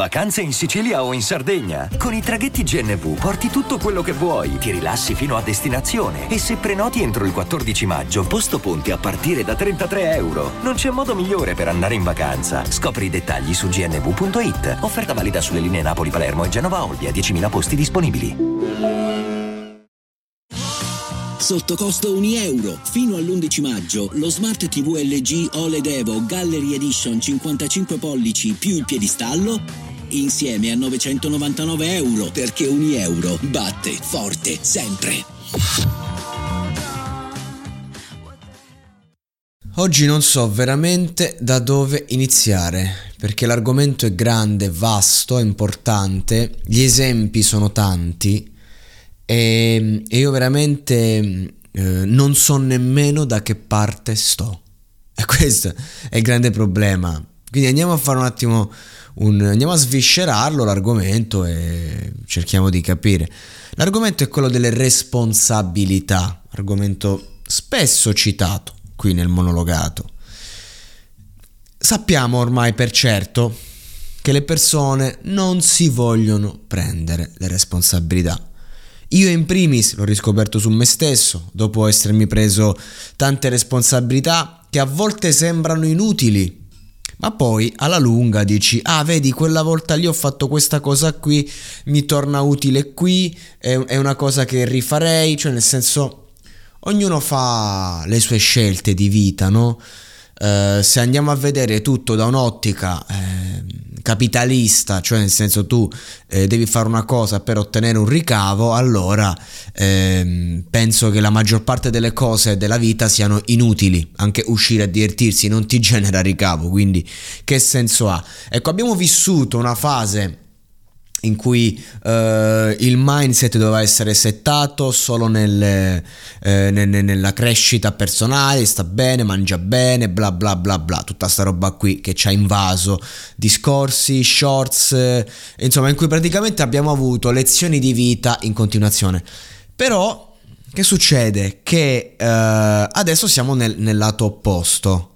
Vacanze in Sicilia o in Sardegna? Con i traghetti GNV porti tutto quello che vuoi, ti rilassi fino a destinazione e se prenoti entro il 14 maggio, posto ponti a partire da 33 euro. Non c'è modo migliore per andare in vacanza. Scopri i dettagli su gnv.it. Offerta valida sulle linee Napoli-Palermo e Genova-Olbia, 10.000 posti disponibili. Sotto costo 1 euro. Fino all'11 maggio lo Smart TV LG OLED Evo Gallery Edition 55 pollici più il piedistallo insieme a 999 euro perché 1 euro batte forte sempre. Oggi non so veramente da dove iniziare, perché l'argomento è grande, vasto, importante, gli esempi sono tanti e, e io veramente eh, non so nemmeno da che parte sto. E questo è il grande problema. Quindi andiamo a fare un attimo, un, andiamo a sviscerarlo l'argomento e cerchiamo di capire. L'argomento è quello delle responsabilità, argomento spesso citato qui nel monologato. Sappiamo ormai per certo che le persone non si vogliono prendere le responsabilità. Io in primis l'ho riscoperto su me stesso, dopo essermi preso tante responsabilità che a volte sembrano inutili, ma poi alla lunga dici, ah vedi quella volta lì ho fatto questa cosa qui, mi torna utile qui, è, è una cosa che rifarei, cioè nel senso ognuno fa le sue scelte di vita, no? Uh, se andiamo a vedere tutto da un'ottica eh, capitalista, cioè nel senso tu eh, devi fare una cosa per ottenere un ricavo, allora ehm, penso che la maggior parte delle cose della vita siano inutili, anche uscire a divertirsi non ti genera ricavo, quindi che senso ha? Ecco, abbiamo vissuto una fase in cui uh, il mindset doveva essere settato solo nel, eh, nel, nella crescita personale, sta bene, mangia bene, bla bla bla bla, tutta sta roba qui che ci ha invaso, discorsi, shorts, eh, insomma in cui praticamente abbiamo avuto lezioni di vita in continuazione. Però che succede? Che uh, adesso siamo nel, nel lato opposto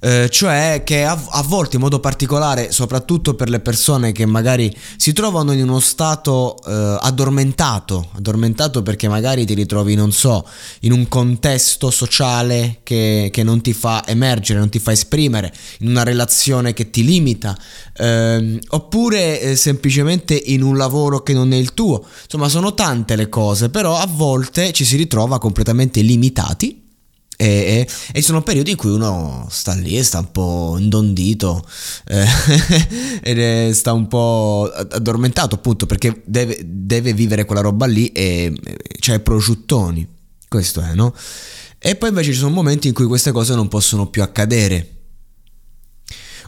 eh, cioè che a, a, volte in modo particolare, soprattutto per le persone che magari si trovano in uno stato eh, addormentato, addormentato perché magari ti ritrovi, non so, in un contesto sociale che, che non ti fa emergere, non ti fa esprimere, in una relazione che ti limita, ehm, oppure eh, semplicemente in un lavoro che non è il tuo. Insomma, sono tante le cose, però a volte ci si ritrova completamente limitati e, e, sono periodi in cui uno sta lì e sta un po' indondito eh, ed sta un po' addormentato appunto perché deve, deve vivere quella roba lì e c'è prosciuttoni questo è no? e poi invece ci sono momenti in cui queste cose non possono più accadere.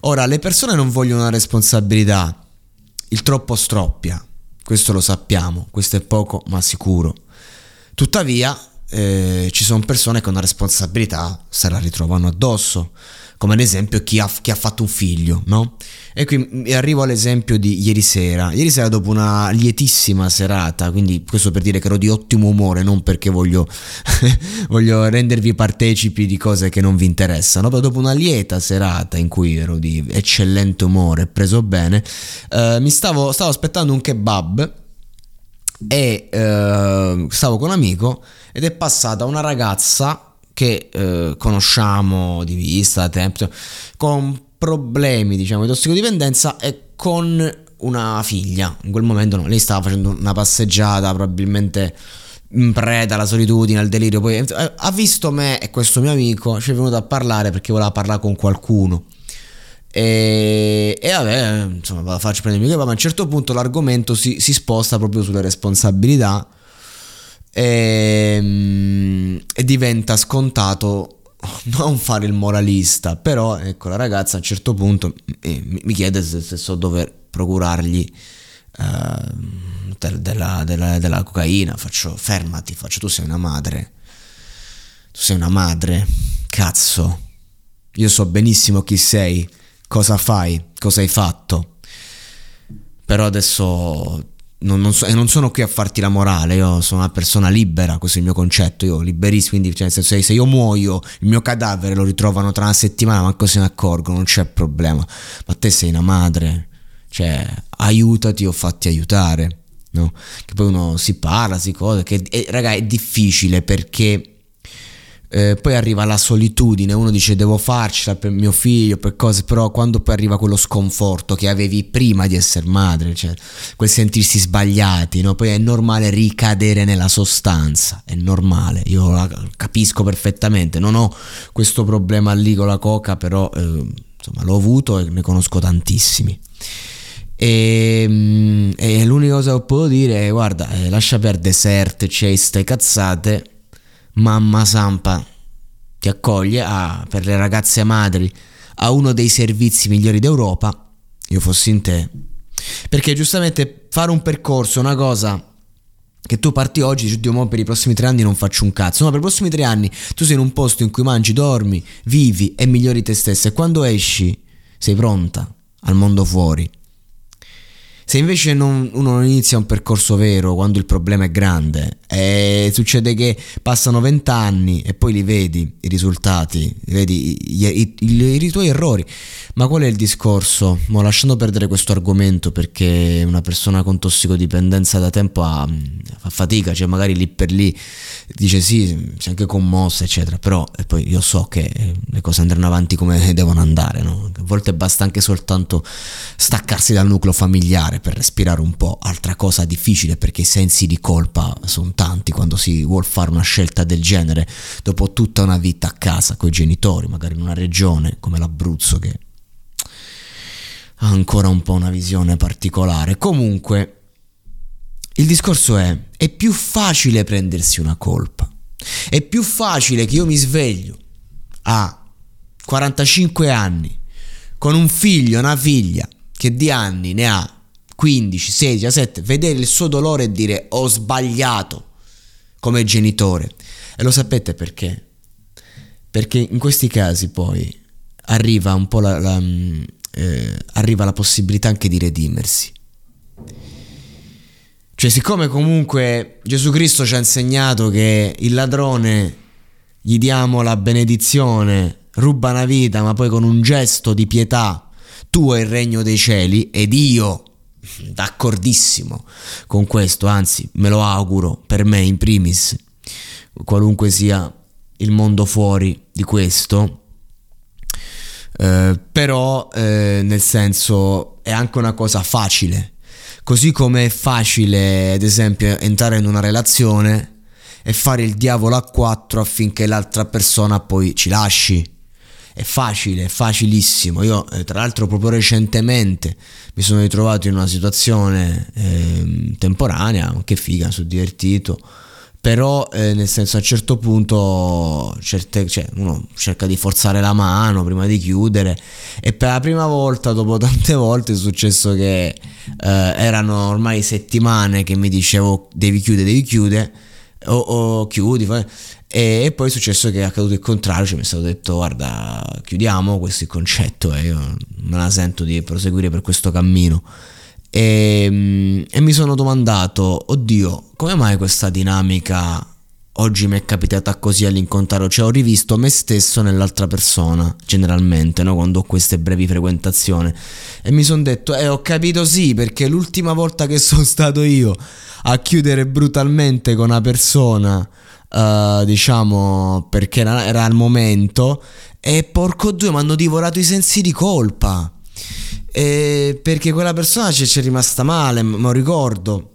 Ora le persone non vogliono una responsabilità il troppo stroppia questo lo sappiamo questo è poco ma sicuro. Tuttavia eh, ci sono persone che una responsabilità se la ritrovano addosso, come ad esempio chi ha, chi ha fatto un figlio, no? E qui arrivo all'esempio di ieri sera. Ieri sera dopo una lietissima serata, quindi questo per dire che ero di ottimo umore, non perché voglio, voglio rendervi partecipi di cose che non vi interessano, però dopo una lieta serata in cui ero di eccellente umore, preso bene, eh, mi stavo, stavo aspettando un kebab e eh, stavo con un amico ed è passata una ragazza che eh, conosciamo di vista da tempo con problemi diciamo di tossicodipendenza e con una figlia. In quel momento no, lei stava facendo una passeggiata probabilmente in preda alla solitudine, al delirio. Poi eh, ha visto me e questo mio amico ci è venuto a parlare perché voleva parlare con qualcuno e, e vabbè, insomma, faccio prendere il microfono, ma a un certo punto l'argomento si, si sposta proprio sulle responsabilità e, ehm, e, diventa scontato non fare il moralista, però ecco la ragazza a un certo punto eh, mi chiede se, se, so dover procurargli uh, della, della, della cocaina, faccio fermati, faccio tu sei una madre, tu sei una madre, cazzo, io so benissimo chi sei cosa fai, cosa hai fatto. Però adesso non, non, so, non sono qui a farti la morale, io sono una persona libera, questo è il mio concetto, io liberissimo, quindi cioè, nel senso, se io muoio, il mio cadavere lo ritrovano tra una settimana, manco se ne accorgono, non c'è problema. Ma te sei una madre, cioè aiutati o fatti aiutare. No? Che poi uno si parla, si cosa, che e, raga è difficile perché eh, poi arriva la solitudine, uno dice devo farcela per mio figlio, per cose, però quando poi arriva quello sconforto che avevi prima di essere madre, cioè quel sentirsi sbagliati, no? poi è normale ricadere nella sostanza, è normale, io la capisco perfettamente, non ho questo problema lì con la coca, però eh, insomma l'ho avuto e ne conosco tantissimi. E, mm, e l'unica cosa che posso dire è guarda, eh, lascia perdere certe, ceste, cazzate Mamma Sampa ti accoglie a, per le ragazze madri a uno dei servizi migliori d'Europa, io fossi in te. Perché giustamente fare un percorso, una cosa che tu parti oggi, dici, Dio, per i prossimi tre anni non faccio un cazzo. No, per i prossimi tre anni tu sei in un posto in cui mangi, dormi, vivi e migliori te stessa. E quando esci sei pronta al mondo fuori. Se invece non, uno non inizia un percorso vero quando il problema è grande, e succede che passano vent'anni e poi li vedi i risultati, vedi i, i, i, i tuoi errori. Ma qual è il discorso? Mo, lasciando perdere questo argomento perché una persona con tossicodipendenza da tempo ha, fa fatica, cioè magari lì per lì dice sì, si è anche commossa, eccetera, però poi io so che le cose andranno avanti come devono andare, no? Volte basta anche soltanto staccarsi dal nucleo familiare per respirare un po', altra cosa difficile perché i sensi di colpa sono tanti quando si vuole fare una scelta del genere dopo tutta una vita a casa con i genitori, magari in una regione come l'Abruzzo che ha ancora un po' una visione particolare. Comunque, il discorso è, è più facile prendersi una colpa. È più facile che io mi sveglio a 45 anni con un figlio, una figlia che di anni ne ha 15, 16, 17, vedere il suo dolore e dire ho sbagliato come genitore. E lo sapete perché? Perché in questi casi poi arriva un po' la, la eh, arriva la possibilità anche di redimersi. Cioè, siccome comunque Gesù Cristo ci ha insegnato che il ladrone gli diamo la benedizione, ruba una vita, ma poi con un gesto di pietà tu hai il regno dei cieli ed io d'accordissimo con questo, anzi me lo auguro per me in primis, qualunque sia il mondo fuori di questo, eh, però eh, nel senso è anche una cosa facile, così come è facile ad esempio entrare in una relazione e fare il diavolo a quattro affinché l'altra persona poi ci lasci è facile, è facilissimo. Io, eh, tra l'altro, proprio recentemente mi sono ritrovato in una situazione eh, temporanea, che figa, sono divertito. Però, eh, nel senso, a un certo punto, certe, cioè, uno cerca di forzare la mano prima di chiudere. E per la prima volta, dopo tante volte, è successo che eh, erano ormai settimane che mi dicevo: devi chiudere, devi chiudere. O, o chiudi, fai e poi è successo che è accaduto il contrario, cioè mi è stato detto guarda chiudiamo questo concetto e io me la sento di proseguire per questo cammino. E, mm, e mi sono domandato, oddio, come mai questa dinamica oggi mi è capitata così all'incontrario? Cioè ho rivisto me stesso nell'altra persona, generalmente, no? quando ho queste brevi frequentazioni. E mi sono detto, eh ho capito sì, perché l'ultima volta che sono stato io a chiudere brutalmente con una persona uh, diciamo, perché era, era al momento. E porco due, mi hanno divorato i sensi di colpa. E perché quella persona ci è rimasta male, me lo ricordo.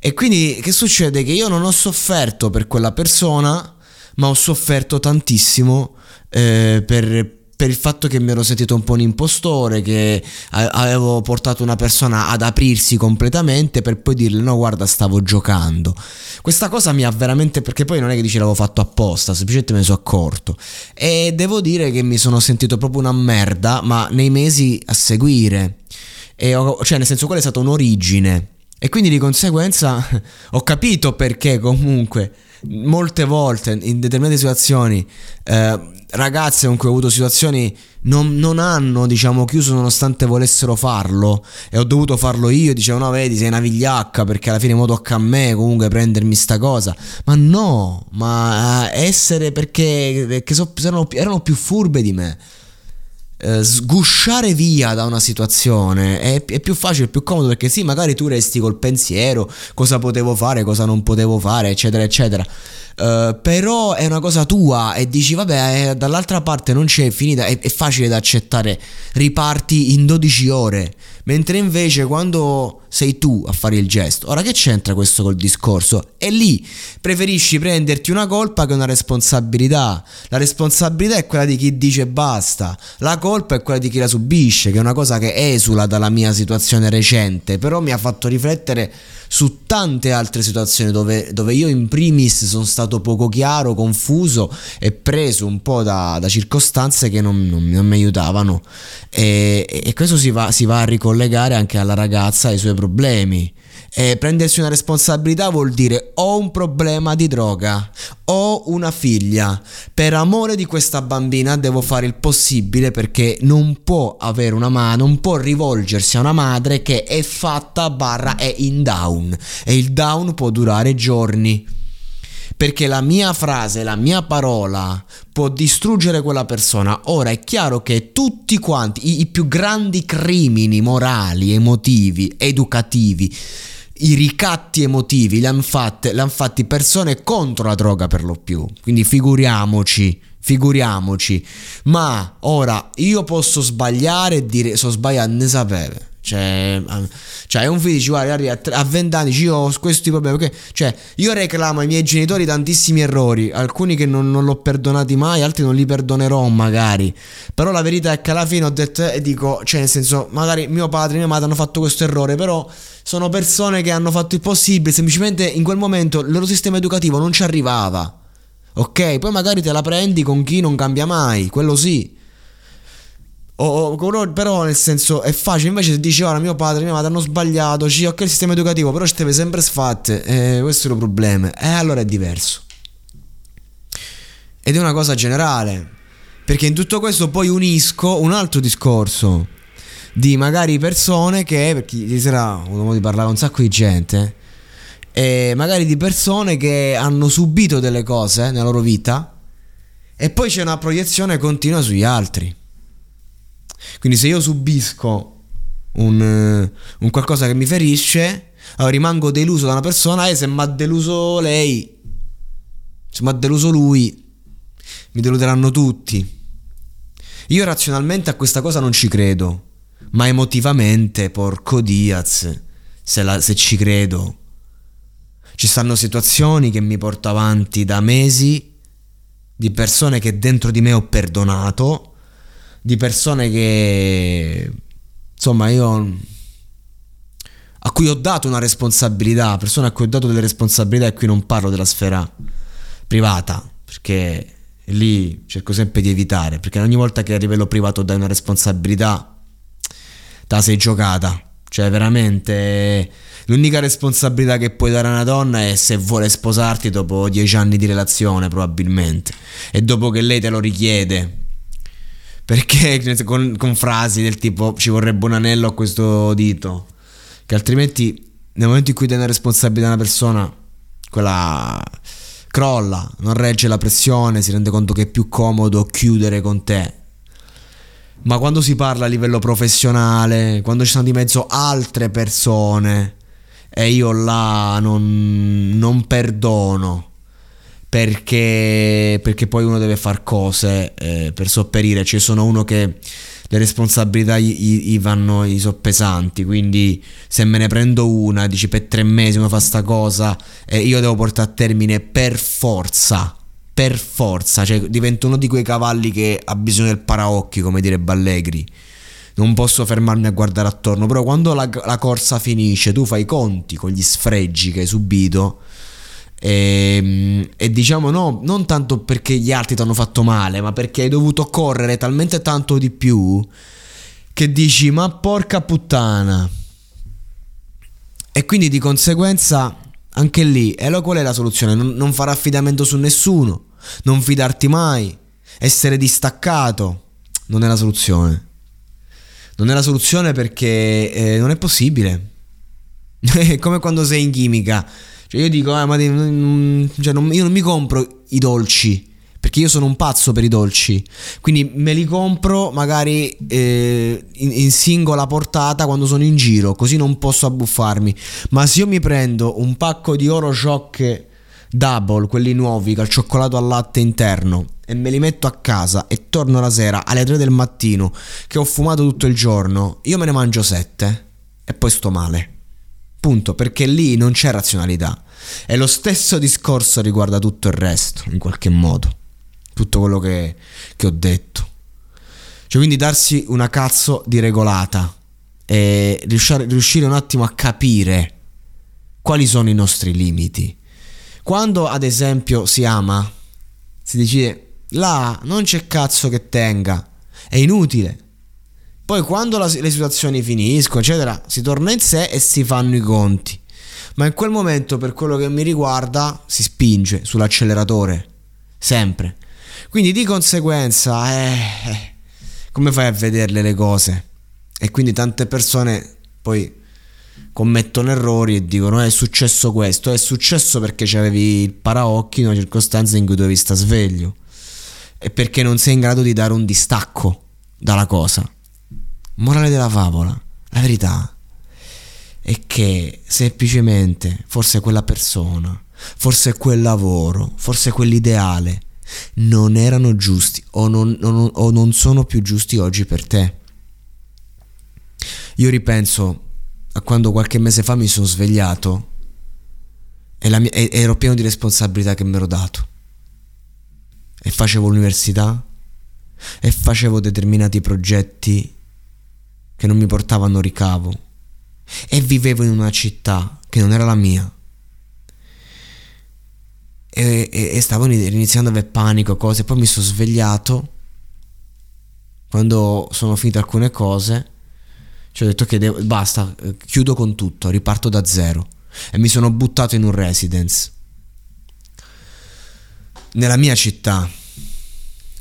E quindi che succede? Che io non ho sofferto per quella persona, ma ho sofferto tantissimo eh, per, per il fatto che mi ero sentito un po' un impostore, che avevo portato una persona ad aprirsi completamente per poi dirle no guarda stavo giocando. Questa cosa mi ha veramente, perché poi non è che dice l'avevo fatto apposta, semplicemente me ne sono accorto. E devo dire che mi sono sentito proprio una merda, ma nei mesi a seguire. E ho, cioè nel senso quella è stata un'origine. E quindi di conseguenza ho capito perché comunque molte volte in determinate situazioni eh, ragazze con cui ho avuto situazioni non, non, hanno diciamo chiuso nonostante volessero farlo. E ho dovuto farlo io dicevo no vedi sei una vigliacca perché alla fine mo tocca a me comunque prendermi sta cosa. Ma no ma essere perché, perché so, erano, erano più furbe di me eh, sgusciare via da una situazione è, è, più facile, più comodo perché sì, magari tu resti col pensiero cosa potevo fare, cosa non potevo fare, eccetera, eccetera. Uh, però è una cosa tua e dici vabbè eh, dall'altra parte non c'è finita è, è, facile da accettare riparti in 12 ore mentre invece quando sei tu a fare il gesto. Ora che c'entra questo col discorso? E lì. Preferisci prenderti una colpa che una responsabilità. La responsabilità è quella di chi dice basta. La colpa è quella di chi la subisce che è una cosa che esula dalla mia situazione recente però mi ha fatto riflettere su tante altre situazioni dove, dove io in primis sono stato poco chiaro, confuso e preso un po' da, da circostanze che non, non, non, mi aiutavano. E, e questo si va, si va a ricollegare anche alla ragazza e ai suoi problemi. E prendersi una responsabilità vuol dire ho un problema di droga, ho una figlia, per amore di questa bambina devo fare il possibile perché non può avere una madre, non può rivolgersi a una madre che è fatta barra è in down. E il down può durare giorni perché la mia frase, la mia parola può distruggere quella persona. Ora è chiaro che tutti quanti, i, i più grandi crimini morali, emotivi, educativi, i ricatti emotivi li hanno fatti, fatti persone contro la droga per lo più. Quindi figuriamoci, figuriamoci. Ma ora io posso sbagliare e dire so sbagliato, ne sapevo. Cioè, cioè, un figlio dice, guarda, a 20 anni io ho questi problemi. Okay? Cioè, io reclamo ai miei genitori tantissimi errori, alcuni che non, non l'ho perdonati mai, altri non li perdonerò magari. Però la verità è che alla fine ho detto e dico, cioè, nel senso, magari mio padre e mia madre hanno fatto questo errore, però sono persone che hanno fatto il possibile, semplicemente in quel momento il loro sistema educativo non ci arrivava. Ok, poi magari te la prendi con chi non cambia mai, quello sì. O, o, però nel senso è facile. Invece se dici ora mio padre mia madre hanno sbagliato ci ok il sistema educativo però ci deve sempre sfatte. Eh, questo è il problema. E eh, allora è diverso. Ed è una cosa generale. Perché in tutto questo poi unisco un altro discorso di magari persone che perché ieri sera ho modo di parlare con un sacco di gente e magari di persone che hanno subito delle cose nella loro vita e poi c'è una proiezione continua sugli altri quindi se io subisco un, eh, un qualcosa che mi ferisce, allora rimango deluso da una persona e se mi ha deluso lei, se mi ha deluso lui, mi deluderanno tutti. Io razionalmente a questa cosa non ci credo, ma emotivamente, porco Diaz, se, la, se ci credo. Ci stanno situazioni che mi porto avanti da mesi di persone che dentro di me ho perdonato di persone che insomma io a cui ho dato una responsabilità, persone a cui ho dato delle responsabilità e qui non parlo della sfera privata, perché lì cerco sempre di evitare, perché ogni volta che a livello privato dai una responsabilità te la sei giocata, cioè veramente l'unica responsabilità che puoi dare a una donna è se vuole sposarti dopo dieci anni di relazione probabilmente. E dopo che lei te lo richiede perché con, con, frasi del tipo ci vorrebbe un anello a questo dito, che altrimenti nel momento in cui dai una responsabilità a una persona, quella crolla, non regge la pressione, si rende conto che è più comodo chiudere con te. Ma quando si parla a livello professionale, quando ci sono di mezzo altre persone e io là non, non perdono perché, perché poi uno deve fare cose eh, per sopperire. Ci sono uno che le responsabilità gli, gli vanno gli so pesanti, quindi se me ne prendo una, dici per tre mesi uno fa sta cosa e io devo portare a termine per forza. Per forza, cioè divento uno di quei cavalli che ha bisogno del paraocchi, come dire Ballegri. Non posso fermarmi a guardare attorno, però quando la, la corsa finisce, tu fai i conti con gli sfregi che hai subito e, ehm, e, diciamo no, non tanto perché gli altri ti hanno fatto male, ma perché hai dovuto correre talmente tanto di più che dici ma porca puttana. E quindi di conseguenza anche lì, e allora qual è la soluzione? Non, non fare affidamento su nessuno, non fidarti mai, essere distaccato, non è la soluzione. Non è la soluzione perché eh, non è possibile. è come quando sei in chimica cioè io dico, ah, ma cioè non, io non mi compro i dolci perché io sono un pazzo per i dolci, quindi me li compro magari eh, in, in, singola portata quando sono in giro, così non posso abbuffarmi. Ma se io mi prendo un pacco di oro sciocche double, quelli nuovi, col cioccolato al latte interno, e me li metto a casa e torno la sera alle 3 del mattino che ho fumato tutto il giorno, io me ne mangio 7 e poi sto male. Punto, perché lì non c'è razionalità. E lo stesso discorso riguarda tutto il resto, in qualche modo tutto quello che, che ho detto. Cioè, quindi darsi una cazzo di regolata e riuscire, riuscire un attimo a capire quali sono i nostri limiti. Quando ad esempio si ama, si dice là non c'è cazzo che tenga, è inutile. Poi quando la, le situazioni finiscono, eccetera, si torna in sé e si fanno i conti. Ma in quel momento, per quello che mi riguarda, si spinge sull'acceleratore. Sempre. Quindi di conseguenza, eh, eh, come fai a vederle le cose? E quindi tante persone poi commettono errori e dicono è successo questo, è successo perché c'avevi il paraocchi in una circostanza in cui dovevi stare sveglio e perché non sei in grado di dare un distacco dalla cosa. Morale della favola, la verità è che semplicemente forse quella persona, forse quel lavoro, forse quell'ideale non erano giusti o non, non, o non sono più giusti oggi per te. Io ripenso a quando qualche mese fa mi sono svegliato e, mia, ero pieno di responsabilità che mi ero dato. E facevo l'università e facevo determinati progetti che non mi portavano ricavo. E vivevo in una città che non era la mia. E, e, e stavo iniziando ad avere panico, cose, poi mi sono svegliato. Quando sono finite alcune cose, ci ho detto che devo, basta, chiudo con tutto, riparto da zero. E mi sono buttato in un residence. Nella mia città.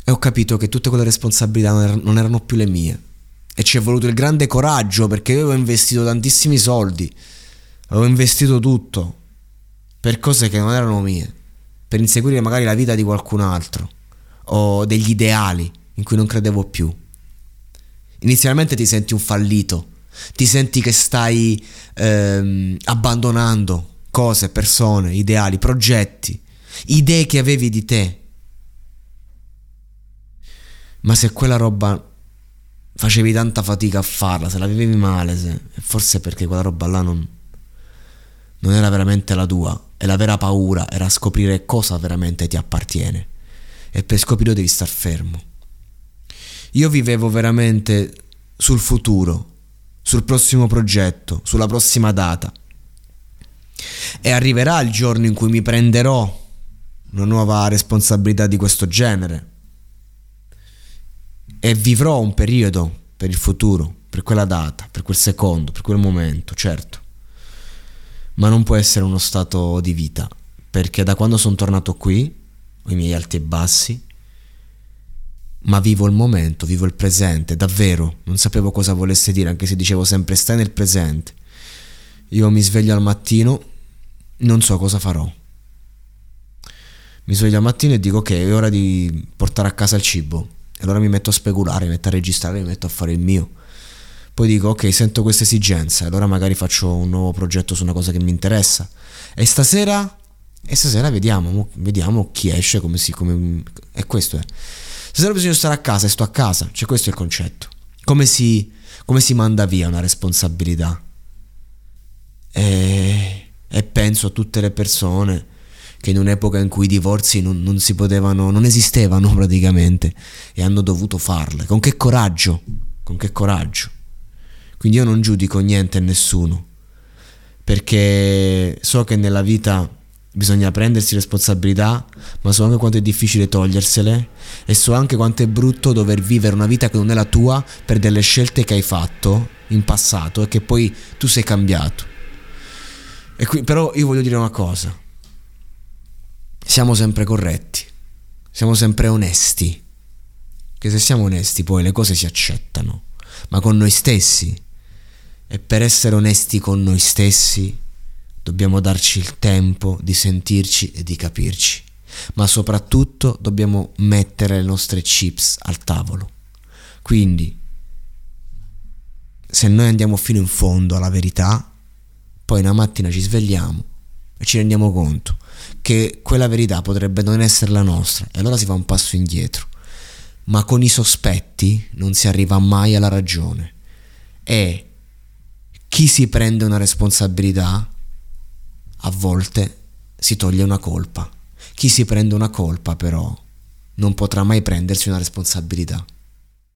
E ho capito che tutte quelle responsabilità non non erano più le mie e ci è voluto il grande coraggio perché io avevo investito tantissimi soldi, avevo investito tutto per cose che non erano mie per inseguire magari la vita di qualcun altro o degli ideali in cui non credevo più. Inizialmente ti senti un fallito, ti senti che stai ehm, abbandonando cose, persone, ideali, progetti, idee che avevi di te. Ma se quella roba facevi tanta fatica a farla, se la vivevi male, se, forse perché quella roba là non, non era veramente la tua e la vera paura era scoprire cosa veramente ti appartiene. E per scoprirlo devi star fermo. Io vivevo veramente sul futuro, sul prossimo progetto, sulla prossima data. E arriverà il giorno in cui mi prenderò una nuova responsabilità di questo genere. E vivrò un periodo per il futuro, per quella data, per quel secondo, per quel momento, certo ma non può essere uno stato di vita, perché da quando sono tornato qui, ho i miei alti e bassi, ma vivo il momento, vivo il presente, davvero, non sapevo cosa volesse dire, anche se dicevo sempre stai nel presente. Io mi sveglio al mattino, non so cosa farò. Mi sveglio al mattino e dico ok, è ora di portare a casa il cibo. E allora mi metto a speculare, mi metto a registrare, mi metto a fare il mio. Poi dico ok sento questa esigenza allora magari faccio un nuovo progetto su una cosa che mi interessa. E stasera e stasera vediamo vediamo chi esce come si come e questo è stasera bisogna stare a casa e sto a casa cioè questo è il concetto. Come si come si manda via una responsabilità? E, e penso a tutte le persone che in un'epoca in cui i divorzi non, non si potevano non esistevano praticamente e hanno dovuto farle. Con che coraggio? Con che coraggio? Quindi io non giudico niente e nessuno, perché so che nella vita bisogna prendersi responsabilità, ma so anche quanto è difficile togliersele e so anche quanto è brutto dover vivere una vita che non è la tua per delle scelte che hai fatto in passato e che poi tu sei cambiato. E qui, però io voglio dire una cosa, siamo sempre corretti, siamo sempre onesti, che se siamo onesti poi le cose si accettano, ma con noi stessi e per essere onesti con noi stessi dobbiamo darci il tempo di sentirci e di capirci. ma soprattutto dobbiamo mettere le nostre chips al tavolo. Quindi, se noi andiamo fino in fondo alla verità, poi una mattina ci svegliamo e ci rendiamo conto che quella verità potrebbe non essere la nostra e allora si fa un passo indietro. Ma con i sospetti non si arriva mai alla ragione e chi si prende una responsabilità a volte si toglie una colpa. Chi si prende una colpa però non potrà mai prendersi una responsabilità.